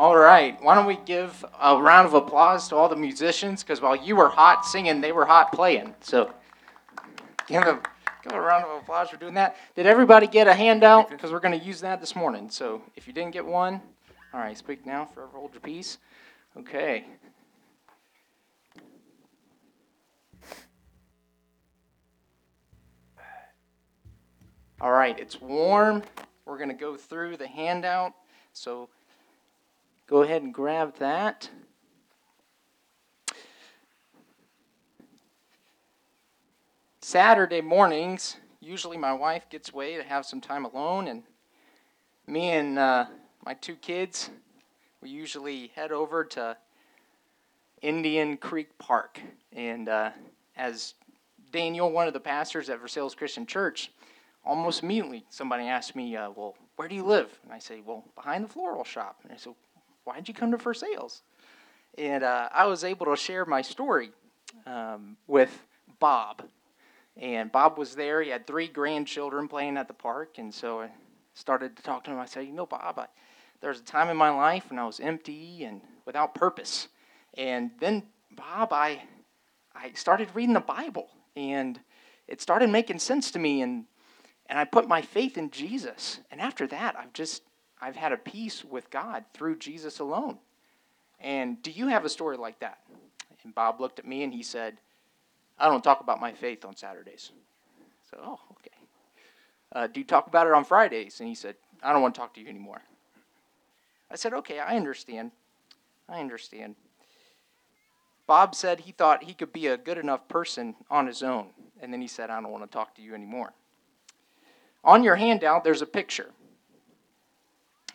All right, why don't we give a round of applause to all the musicians? Because while you were hot singing, they were hot playing. So give a, give a round of applause for doing that. Did everybody get a handout? Because we're going to use that this morning. So if you didn't get one, all right, speak now, forever hold your peace. Okay. All right, it's warm. We're going to go through the handout. So go ahead and grab that. Saturday mornings, usually my wife gets away to have some time alone, and me and uh, my two kids, we usually head over to Indian Creek Park. And uh, as Daniel, one of the pastors at Versailles Christian Church, almost immediately somebody asked me, uh, Well, where do you live? And I say, Well, behind the floral shop. And I said, Why'd you come to Versailles? And uh, I was able to share my story um, with Bob. And Bob was there. He had three grandchildren playing at the park. And so I started to talk to him. I said, You know, Bob, I, there was a time in my life when I was empty and without purpose. And then, Bob, I, I started reading the Bible. And it started making sense to me. And and I put my faith in Jesus. And after that, I've just I've had a peace with God through Jesus alone. And do you have a story like that? And Bob looked at me and he said, I don't talk about my faith on Saturdays. So, oh, okay. Uh, do you talk about it on Fridays? And he said, I don't want to talk to you anymore. I said, okay, I understand. I understand. Bob said he thought he could be a good enough person on his own. And then he said, I don't want to talk to you anymore. On your handout, there's a picture.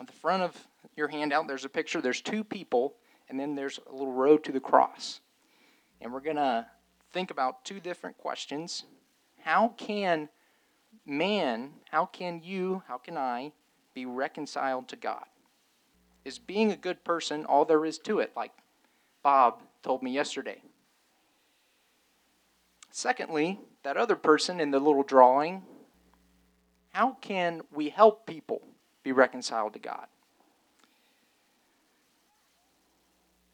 At the front of your handout, there's a picture. There's two people, and then there's a little road to the cross. And we're going to think about two different questions. How can man, how can you, how can I be reconciled to God? Is being a good person all there is to it, like Bob told me yesterday? Secondly, that other person in the little drawing how can we help people be reconciled to God?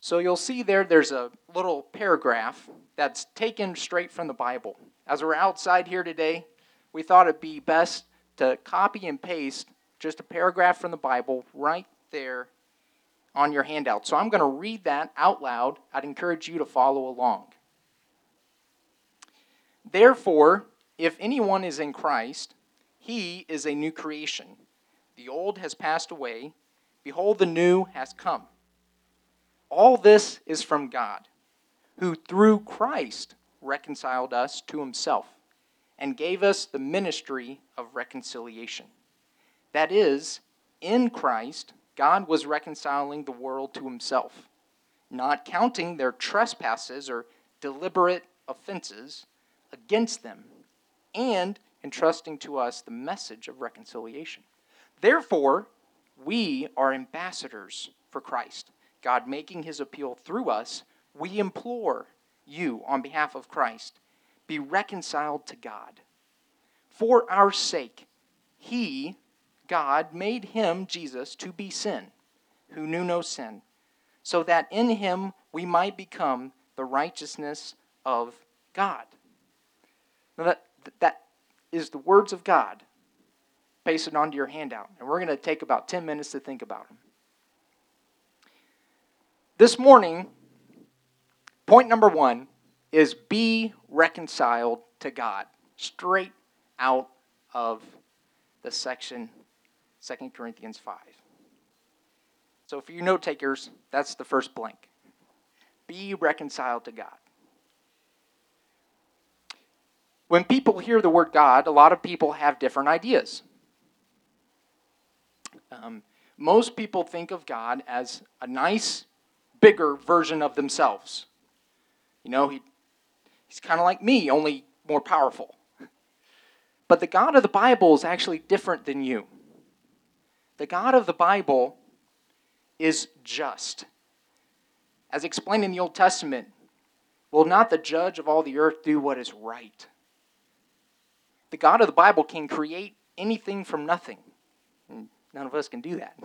So you'll see there, there's a little paragraph that's taken straight from the Bible. As we're outside here today, we thought it'd be best to copy and paste just a paragraph from the Bible right there on your handout. So I'm going to read that out loud. I'd encourage you to follow along. Therefore, if anyone is in Christ, he is a new creation. The old has passed away. Behold, the new has come. All this is from God, who through Christ reconciled us to himself and gave us the ministry of reconciliation. That is, in Christ, God was reconciling the world to himself, not counting their trespasses or deliberate offenses against them, and entrusting to us the message of reconciliation. Therefore, we are ambassadors for Christ. God making his appeal through us, we implore you on behalf of Christ, be reconciled to God. For our sake, he, God, made him, Jesus, to be sin, who knew no sin, so that in him we might become the righteousness of God. Now that, that is the words of God pasted onto your handout. And we're going to take about 10 minutes to think about them. This morning, point number one is be reconciled to God, straight out of the section 2 Corinthians 5. So, for you note takers, that's the first blank. Be reconciled to God. When people hear the word God, a lot of people have different ideas. Um, most people think of God as a nice, bigger version of themselves. You know, he, he's kind of like me, only more powerful. But the God of the Bible is actually different than you. The God of the Bible is just. As explained in the Old Testament, will not the judge of all the earth do what is right? the God of the Bible can create anything from nothing. None of us can do that.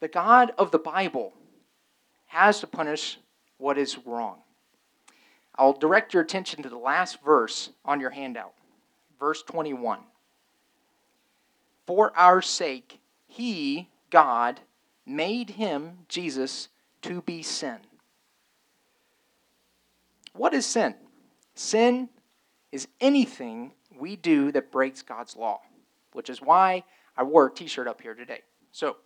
the God of the Bible has to punish what is wrong. I'll direct your attention to the last verse on your handout, verse 21. For our sake, he, God, made him, Jesus, to be sin. What is sin? Sin is anything we do that breaks God's law, which is why I wore a t shirt up here today. So,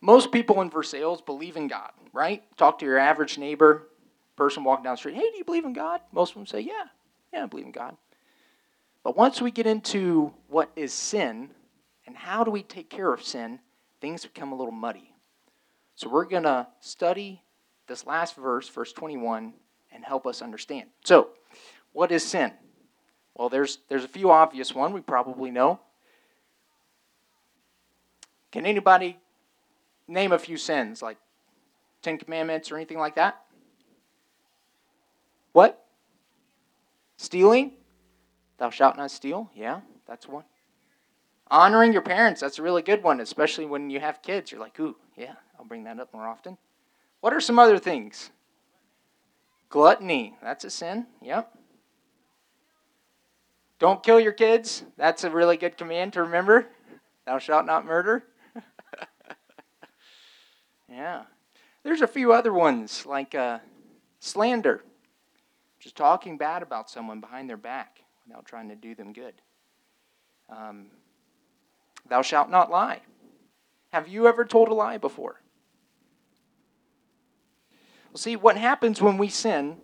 most people in Versailles believe in God, right? Talk to your average neighbor, person walking down the street. Hey, do you believe in God? Most of them say, Yeah, yeah, I believe in God. But once we get into what is sin and how do we take care of sin, things become a little muddy. So we're going to study this last verse, verse 21, and help us understand. So, what is sin? Well, there's there's a few obvious one we probably know. Can anybody name a few sins like Ten Commandments or anything like that? What? Stealing? Thou shalt not steal? Yeah, that's one. Honoring your parents, that's a really good one, especially when you have kids. You're like, ooh, yeah, I'll bring that up more often. What are some other things? Gluttony, that's a sin. Yep. Don't kill your kids. That's a really good command to remember. Thou shalt not murder. yeah. There's a few other ones like uh, slander, just talking bad about someone behind their back without trying to do them good. Um, thou shalt not lie. Have you ever told a lie before? Well, see, what happens when we sin,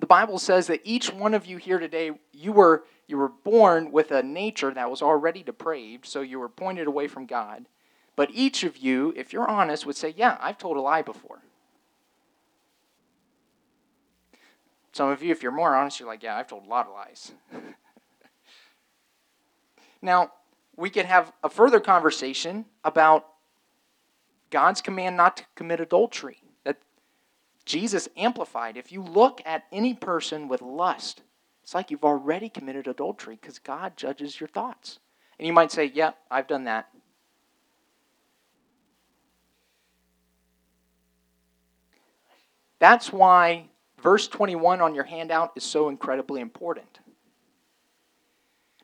the Bible says that each one of you here today, you were, you were born with a nature that was already depraved, so you were pointed away from God. But each of you, if you're honest, would say, Yeah, I've told a lie before. Some of you, if you're more honest, you're like, Yeah, I've told a lot of lies. now, we could have a further conversation about God's command not to commit adultery. Jesus amplified. If you look at any person with lust, it's like you've already committed adultery because God judges your thoughts. And you might say, Yeah, I've done that. That's why verse 21 on your handout is so incredibly important.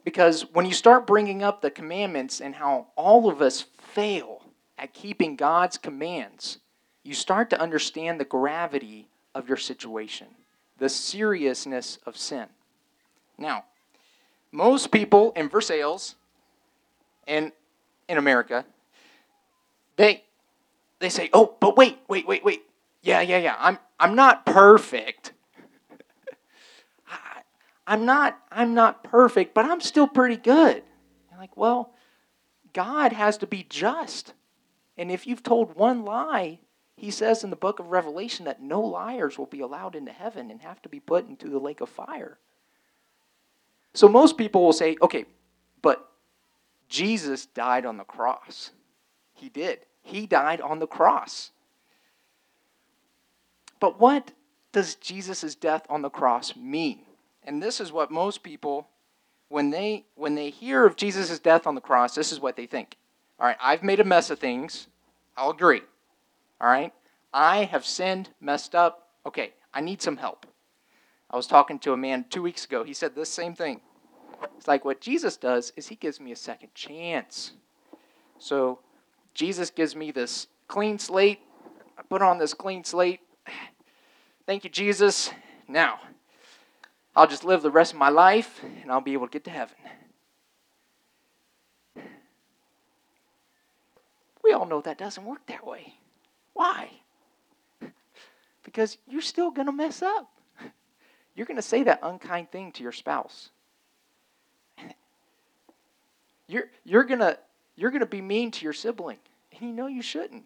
Because when you start bringing up the commandments and how all of us fail at keeping God's commands, you start to understand the gravity of your situation, the seriousness of sin. Now, most people in Versailles and in America, they they say, "Oh, but wait, wait, wait, wait. Yeah, yeah, yeah. I'm I'm not perfect. I'm not I'm not perfect, but I'm still pretty good. You're like, well, God has to be just. And if you've told one lie, he says in the book of Revelation that no liars will be allowed into heaven and have to be put into the lake of fire. So most people will say, okay, but Jesus died on the cross. He did. He died on the cross. But what does Jesus' death on the cross mean? And this is what most people, when they when they hear of Jesus' death on the cross, this is what they think. All right, I've made a mess of things. I'll agree. All right, I have sinned, messed up. Okay, I need some help. I was talking to a man two weeks ago. He said this same thing. It's like what Jesus does is he gives me a second chance. So Jesus gives me this clean slate. I put on this clean slate. Thank you, Jesus. Now, I'll just live the rest of my life and I'll be able to get to heaven. We all know that doesn't work that way. Why? Because you're still going to mess up. You're going to say that unkind thing to your spouse. You're, you're going to you're going to be mean to your sibling, and you know you shouldn't.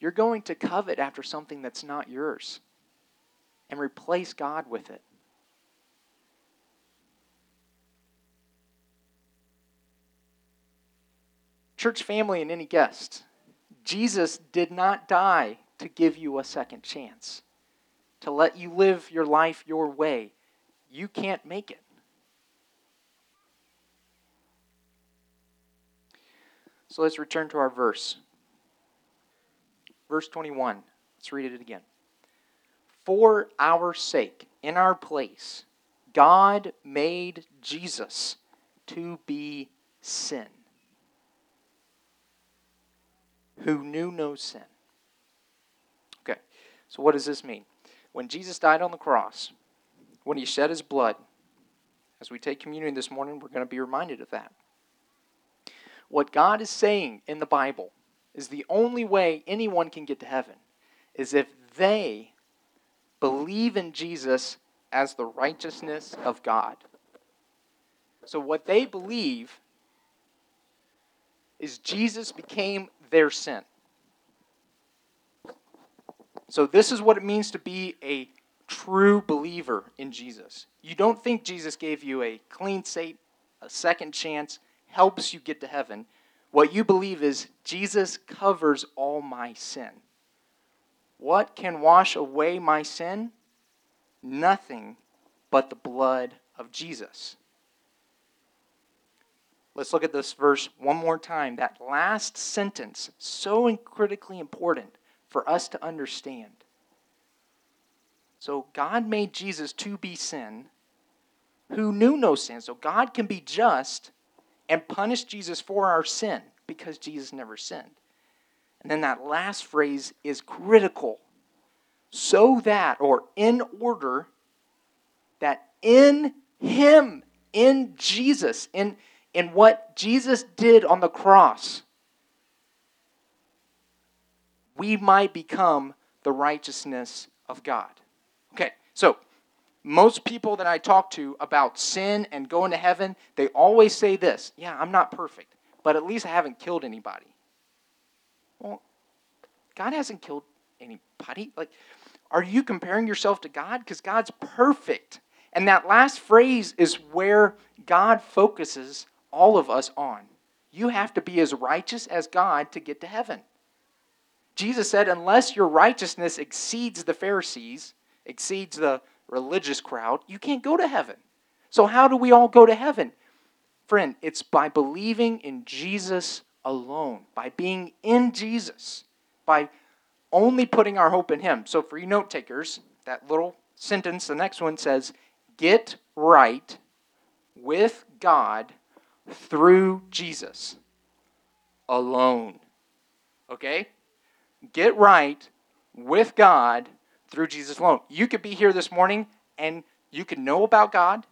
You're going to covet after something that's not yours and replace God with it. Church family and any guests, Jesus did not die to give you a second chance, to let you live your life your way. You can't make it. So let's return to our verse. Verse 21. Let's read it again. For our sake, in our place, God made Jesus to be sin, who knew no sin. Okay, so what does this mean? When Jesus died on the cross, when he shed his blood, as we take communion this morning, we're going to be reminded of that. What God is saying in the Bible is the only way anyone can get to heaven is if they believe in Jesus as the righteousness of God. So, what they believe is Jesus became their sin. So, this is what it means to be a true believer in Jesus. You don't think Jesus gave you a clean slate, a second chance, helps you get to heaven. What you believe is Jesus covers all my sin. What can wash away my sin? Nothing but the blood of Jesus. Let's look at this verse one more time. That last sentence, so critically important for us to understand. So, God made Jesus to be sin who knew no sin. So, God can be just and punish Jesus for our sin because Jesus never sinned. And then that last phrase is critical. So that, or in order, that in Him, in Jesus, in, in what Jesus did on the cross, we might become the righteousness of God. Okay, so most people that I talk to about sin and going to heaven, they always say this Yeah, I'm not perfect, but at least I haven't killed anybody. Well, God hasn't killed anybody. Like, are you comparing yourself to God? Because God's perfect. And that last phrase is where God focuses all of us on. You have to be as righteous as God to get to heaven. Jesus said, unless your righteousness exceeds the Pharisees, exceeds the religious crowd, you can't go to heaven. So, how do we all go to heaven? Friend, it's by believing in Jesus alone, by being in Jesus, by only putting our hope in Him. So, for you note takers, that little sentence, the next one says, Get right with God through Jesus alone. Okay? Get right with God through Jesus alone. You could be here this morning and you could know about God.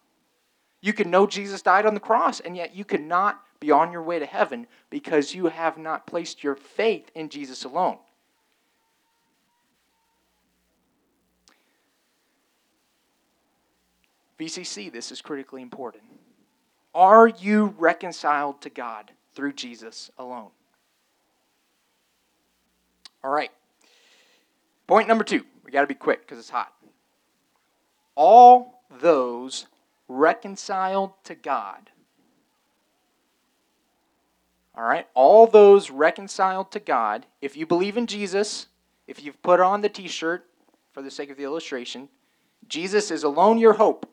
You could know Jesus died on the cross, and yet you could not be on your way to heaven because you have not placed your faith in Jesus alone. VCC, this is critically important. Are you reconciled to God through Jesus alone? All right. Point number two. We got to be quick because it's hot. All those reconciled to God. All right? All those reconciled to God. If you believe in Jesus, if you've put on the t shirt for the sake of the illustration, Jesus is alone your hope.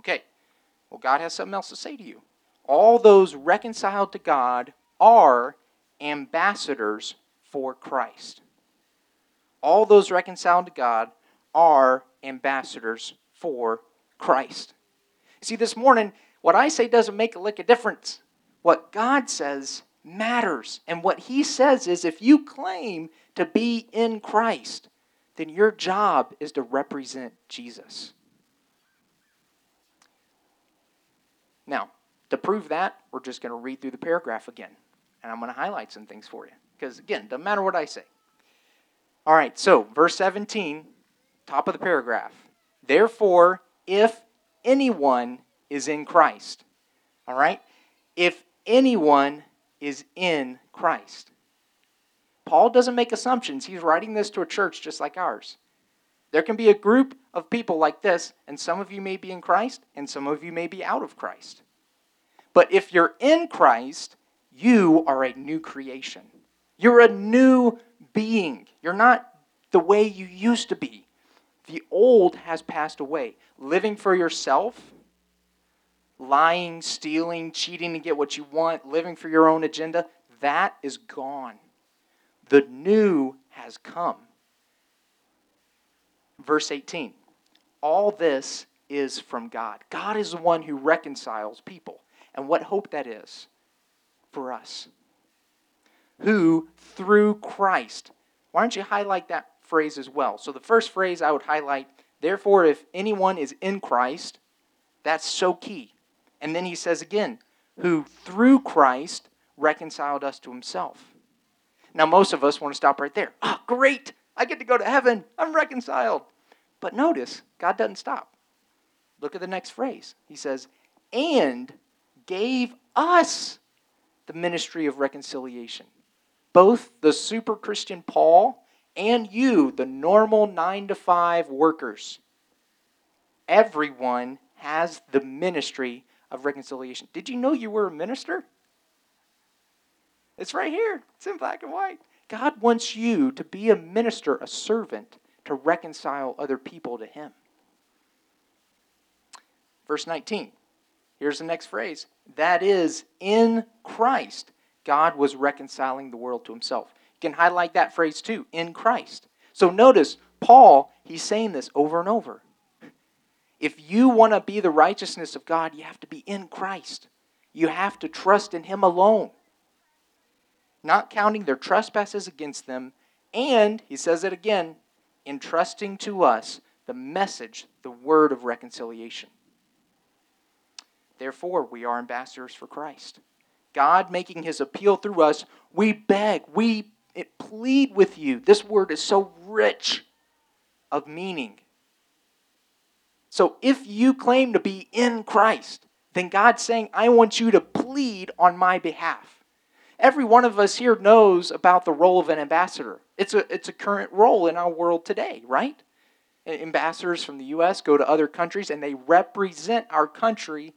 Okay. Well, God has something else to say to you. All those reconciled to God are ambassadors for Christ all those reconciled to God are ambassadors for Christ. See, this morning, what I say doesn't make a lick of difference. What God says matters. And what He says is if you claim to be in Christ, then your job is to represent Jesus. Now, to prove that, we're just going to read through the paragraph again. And I'm going to highlight some things for you. Because, again, doesn't matter what I say. All right, so verse 17, top of the paragraph. Therefore, if anyone is in Christ, all right? If anyone is in Christ. Paul doesn't make assumptions. He's writing this to a church just like ours. There can be a group of people like this, and some of you may be in Christ, and some of you may be out of Christ. But if you're in Christ, you are a new creation. You're a new being. You're not the way you used to be. The old has passed away. Living for yourself, lying, stealing, cheating to get what you want, living for your own agenda, that is gone. The new has come. Verse 18 All this is from God. God is the one who reconciles people. And what hope that is for us. Who, through Christ, why don't you highlight that phrase as well? So the first phrase I would highlight, therefore, if anyone is in Christ, that's so key. And then he says again, who through Christ reconciled us to himself. Now, most of us want to stop right there. Ah, oh, great! I get to go to heaven. I'm reconciled. But notice, God doesn't stop. Look at the next phrase. He says, and gave us the ministry of reconciliation. Both the super Christian Paul and you, the normal nine to five workers, everyone has the ministry of reconciliation. Did you know you were a minister? It's right here, it's in black and white. God wants you to be a minister, a servant, to reconcile other people to Him. Verse 19. Here's the next phrase. That is, in Christ, God was reconciling the world to himself. You can highlight that phrase too, in Christ. So notice, Paul, he's saying this over and over. If you want to be the righteousness of God, you have to be in Christ. You have to trust in Him alone, not counting their trespasses against them. And, he says it again, entrusting to us the message, the word of reconciliation. Therefore, we are ambassadors for Christ. God making his appeal through us, we beg, we plead with you. This word is so rich of meaning. So if you claim to be in Christ, then God's saying, I want you to plead on my behalf. Every one of us here knows about the role of an ambassador. It's a, it's a current role in our world today, right? Ambassadors from the U.S. go to other countries and they represent our country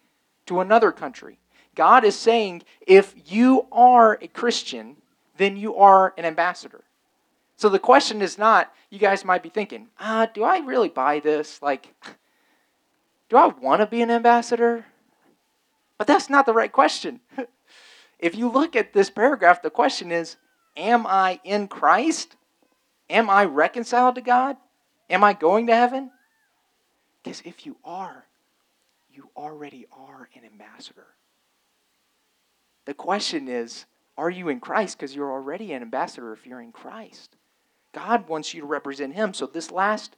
to another country. God is saying if you are a Christian, then you are an ambassador. So the question is not, you guys might be thinking, ah, do I really buy this? Like, do I want to be an ambassador? But that's not the right question. if you look at this paragraph, the question is, am I in Christ? Am I reconciled to God? Am I going to heaven? Because if you are, you already are an ambassador. The question is, are you in Christ? Because you're already an ambassador if you're in Christ. God wants you to represent Him. So, this last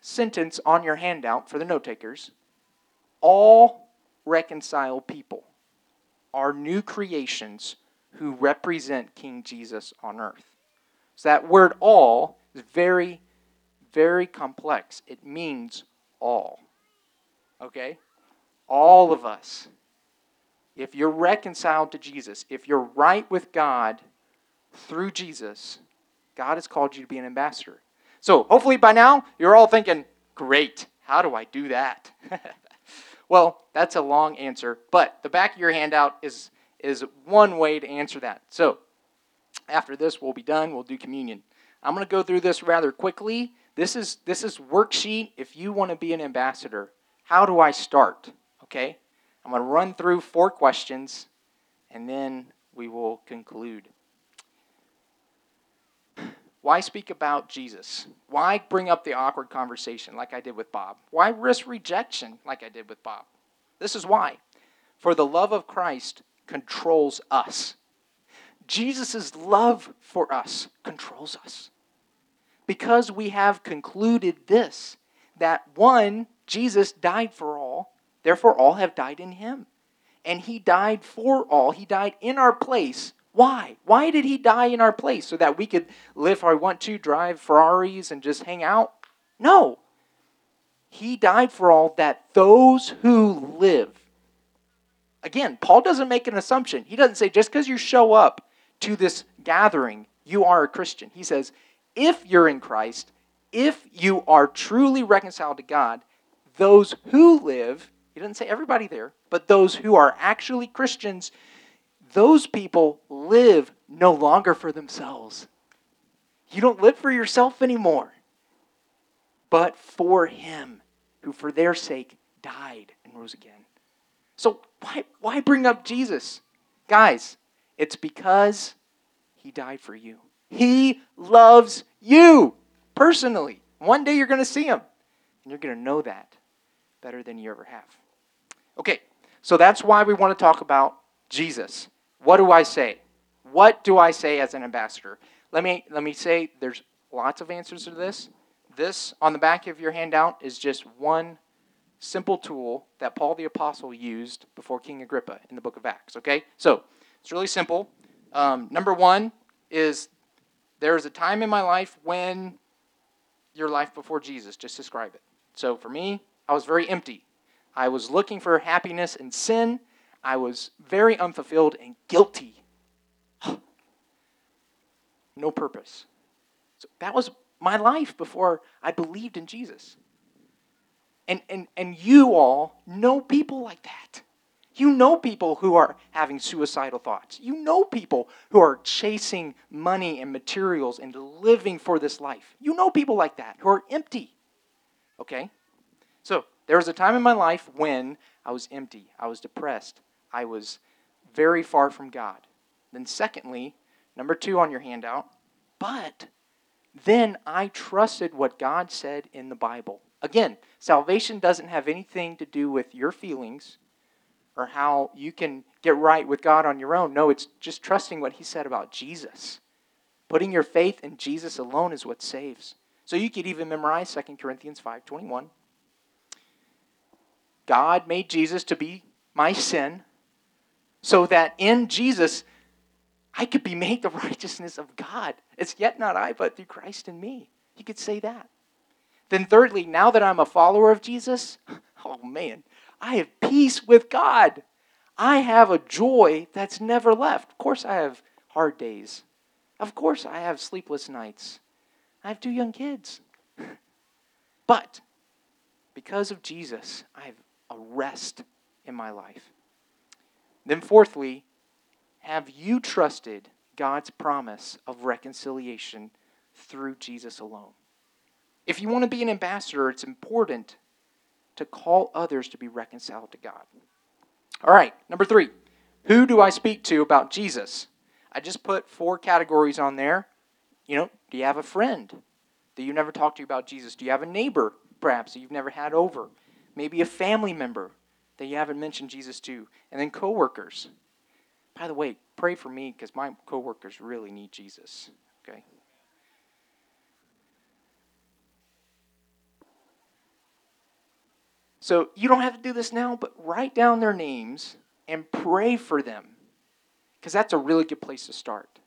sentence on your handout for the note takers all reconciled people are new creations who represent King Jesus on earth. So, that word all is very, very complex. It means all. Okay? All of us. If you're reconciled to Jesus, if you're right with God through Jesus, God has called you to be an ambassador. So, hopefully by now, you're all thinking, great, how do I do that? well, that's a long answer, but the back of your handout is, is one way to answer that. So, after this, we'll be done. We'll do communion. I'm going to go through this rather quickly. This is, this is worksheet if you want to be an ambassador. How do I start? Okay? I'm going to run through four questions and then we will conclude. Why speak about Jesus? Why bring up the awkward conversation like I did with Bob? Why risk rejection like I did with Bob? This is why. For the love of Christ controls us. Jesus' love for us controls us. Because we have concluded this that one, Jesus died for all, therefore all have died in him. And he died for all, he died in our place. Why? Why did he die in our place? So that we could live how we want to, drive Ferraris, and just hang out? No. He died for all that those who live. Again, Paul doesn't make an assumption. He doesn't say just because you show up to this gathering, you are a Christian. He says, if you're in Christ, if you are truly reconciled to God, those who live, he doesn't say everybody there, but those who are actually Christians, those people live no longer for themselves. You don't live for yourself anymore, but for Him who, for their sake, died and rose again. So, why, why bring up Jesus? Guys, It's because he died for you. He loves you personally. One day you're going to see him, and you're going to know that better than you ever have. Okay, so that's why we want to talk about Jesus. What do I say? What do I say as an ambassador? Let me let me say there's lots of answers to this. This on the back of your handout is just one simple tool that Paul the apostle used before King Agrippa in the book of Acts. Okay, so it's really simple. Um, number one is there is a time in my life when your life before Jesus. Just describe it. So for me, I was very empty. I was looking for happiness in sin. I was very unfulfilled and guilty. no purpose. So that was my life before I believed in Jesus. And, and, and you all know people like that. You know people who are having suicidal thoughts. You know people who are chasing money and materials and living for this life. You know people like that who are empty. Okay? So, there was a time in my life when I was empty, I was depressed, I was very far from God. Then, secondly, number two on your handout, but then I trusted what God said in the Bible. Again, salvation doesn't have anything to do with your feelings or how you can get right with God on your own. No, it's just trusting what He said about Jesus. Putting your faith in Jesus alone is what saves. So you could even memorize 2 Corinthians 5:21. God made Jesus to be my sin so that in Jesus I could be made the righteousness of God. It's yet not I, but through Christ in me. You could say that. Then, thirdly, now that I'm a follower of Jesus, oh man, I have peace with God. I have a joy that's never left. Of course, I have hard days. Of course, I have sleepless nights. I have two young kids. But because of Jesus, I have a rest in my life. Then, fourthly, have you trusted God's promise of reconciliation through Jesus alone? If you want to be an ambassador, it's important to call others to be reconciled to God. All right, number three. Who do I speak to about Jesus? I just put four categories on there. You know, do you have a friend that you never talked to about Jesus? Do you have a neighbor, perhaps, that you've never had over? Maybe a family member that you haven't mentioned Jesus to. And then coworkers. By the way, pray for me because my coworkers really need Jesus. Okay? So you don't have to do this now, but write down their names and pray for them. Because that's a really good place to start.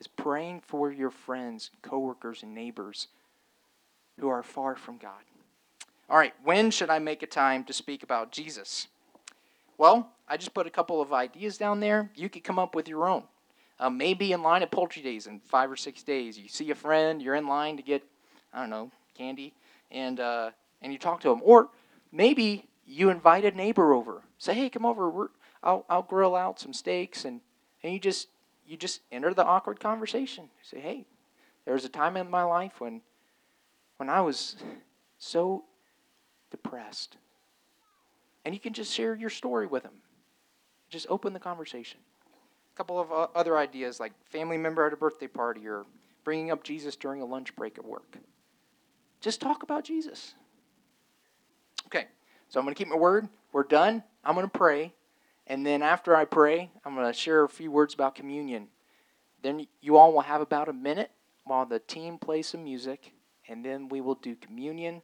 Is praying for your friends, coworkers, and neighbors who are far from God. All right, when should I make a time to speak about Jesus? Well, I just put a couple of ideas down there. You could come up with your own. Uh, maybe in line at Poultry Days in five or six days. You see a friend, you're in line to get, I don't know, candy, and uh, and you talk to them. Or maybe you invite a neighbor over. Say, hey, come over. We're, I'll, I'll grill out some steaks, and, and you just you just enter the awkward conversation. You say, hey, there was a time in my life when when I was so depressed. And you can just share your story with them. Just open the conversation. A couple of uh, other ideas like family member at a birthday party or bringing up Jesus during a lunch break at work. Just talk about Jesus. Okay, so I'm going to keep my word. We're done. I'm going to pray. And then after I pray, I'm going to share a few words about communion. Then you all will have about a minute while the team plays some music, and then we will do communion.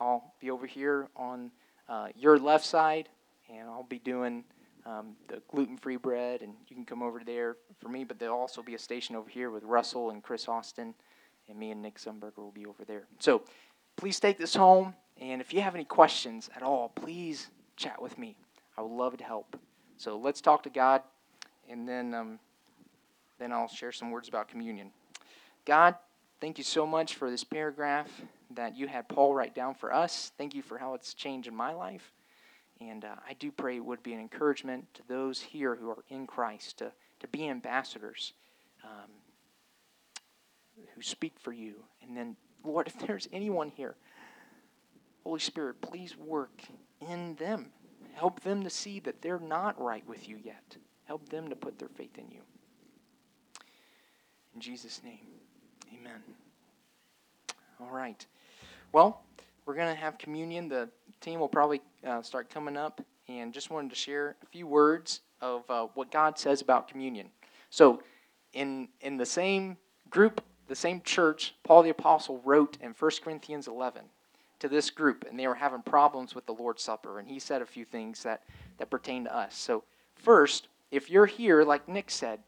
I'll be over here on uh, your left side, and I'll be doing um, the gluten free bread, and you can come over there for me. But there'll also be a station over here with Russell and Chris Austin, and me and Nick Zumberger will be over there. So please take this home. And if you have any questions at all, please chat with me. I would love to help. So let's talk to God, and then um, then I'll share some words about communion. God, thank you so much for this paragraph that you had Paul write down for us. Thank you for how it's changed in my life. And uh, I do pray it would be an encouragement to those here who are in Christ to, to be ambassadors um, who speak for you. And then, Lord, if there's anyone here Holy Spirit, please work in them. Help them to see that they're not right with you yet. Help them to put their faith in you. In Jesus' name, amen. All right. Well, we're going to have communion. The team will probably uh, start coming up, and just wanted to share a few words of uh, what God says about communion. So, in in the same group, the same church, Paul the apostle wrote in 1 Corinthians 11 to this group, and they were having problems with the Lord's Supper, and he said a few things that that pertain to us. So, first, if you're here, like Nick said,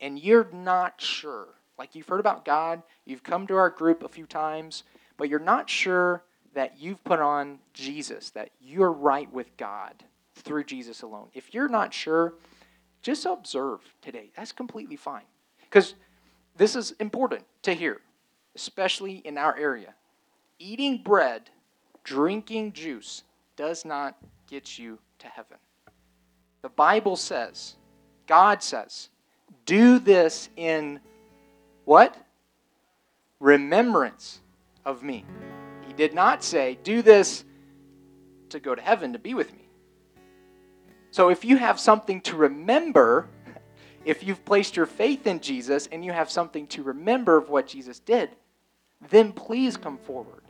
and you're not sure, like you've heard about God, you've come to our group a few times, but you're not sure that you've put on Jesus, that you're right with God through Jesus alone. If you're not sure, just observe today. That's completely fine. Because this is important to hear, especially in our area. Eating bread, drinking juice does not get you to heaven. The Bible says, God says, do this in what? Remembrance of me. He did not say, do this to go to heaven to be with me. So if you have something to remember, if you've placed your faith in Jesus and you have something to remember of what Jesus did, then please come forward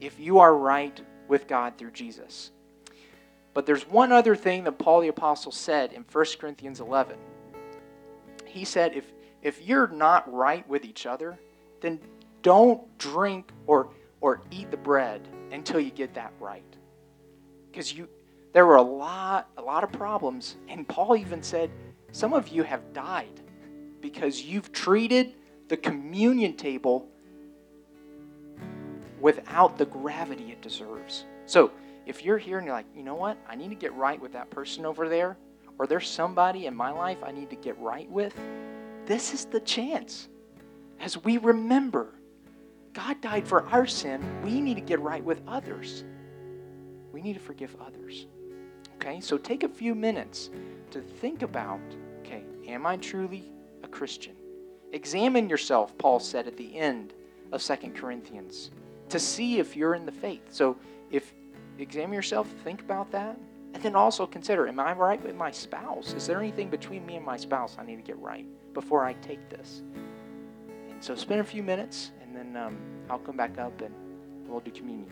if you are right with God through Jesus. But there's one other thing that Paul the Apostle said in 1 Corinthians 11. He said, if, if you're not right with each other, then don't drink or, or eat the bread until you get that right. Because you, there were a lot, a lot of problems. And Paul even said, some of you have died because you've treated the communion table without the gravity it deserves. So, if you're here and you're like, you know what, I need to get right with that person over there, or there's somebody in my life I need to get right with, this is the chance. As we remember, God died for our sin, we need to get right with others. We need to forgive others. Okay, so take a few minutes to think about okay, am I truly a Christian? Examine yourself, Paul said at the end of Second Corinthians, to see if you're in the faith. So if examine yourself, think about that, and then also consider am I right with my spouse? Is there anything between me and my spouse I need to get right before I take this? And so spend a few minutes, and then um, I'll come back up and we'll do communion.